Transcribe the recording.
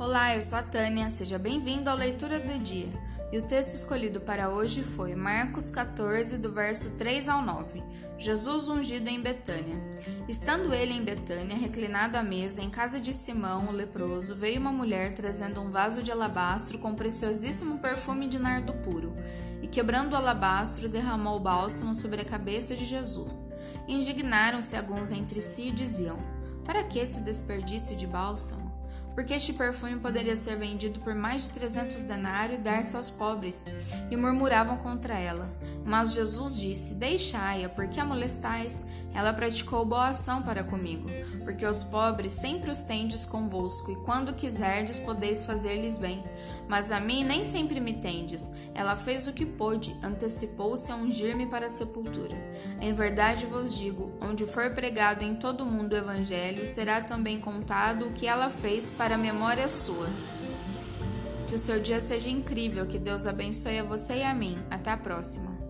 Olá, eu sou a Tânia, seja bem-vindo à leitura do dia. E o texto escolhido para hoje foi Marcos 14, do verso 3 ao 9. Jesus ungido em Betânia. Estando ele em Betânia, reclinado à mesa, em casa de Simão, o leproso, veio uma mulher trazendo um vaso de alabastro com preciosíssimo perfume de nardo puro, e quebrando o alabastro, derramou o bálsamo sobre a cabeça de Jesus. Indignaram-se alguns entre si e diziam: Para que esse desperdício de bálsamo? Porque este perfume poderia ser vendido por mais de 300 denários e dar-se aos pobres. E murmuravam contra ela. Mas Jesus disse: Deixai-a, porque a molestais? Ela praticou boa ação para comigo, porque os pobres sempre os tendes convosco, e quando quiserdes podeis fazer-lhes bem. Mas a mim nem sempre me tendes. Ela fez o que pôde, antecipou-se a ungir-me para a sepultura. Em verdade vos digo: onde for pregado em todo o mundo o evangelho, será também contado o que ela fez para a memória sua. Que o seu dia seja incrível, que Deus abençoe a você e a mim. Até a próxima.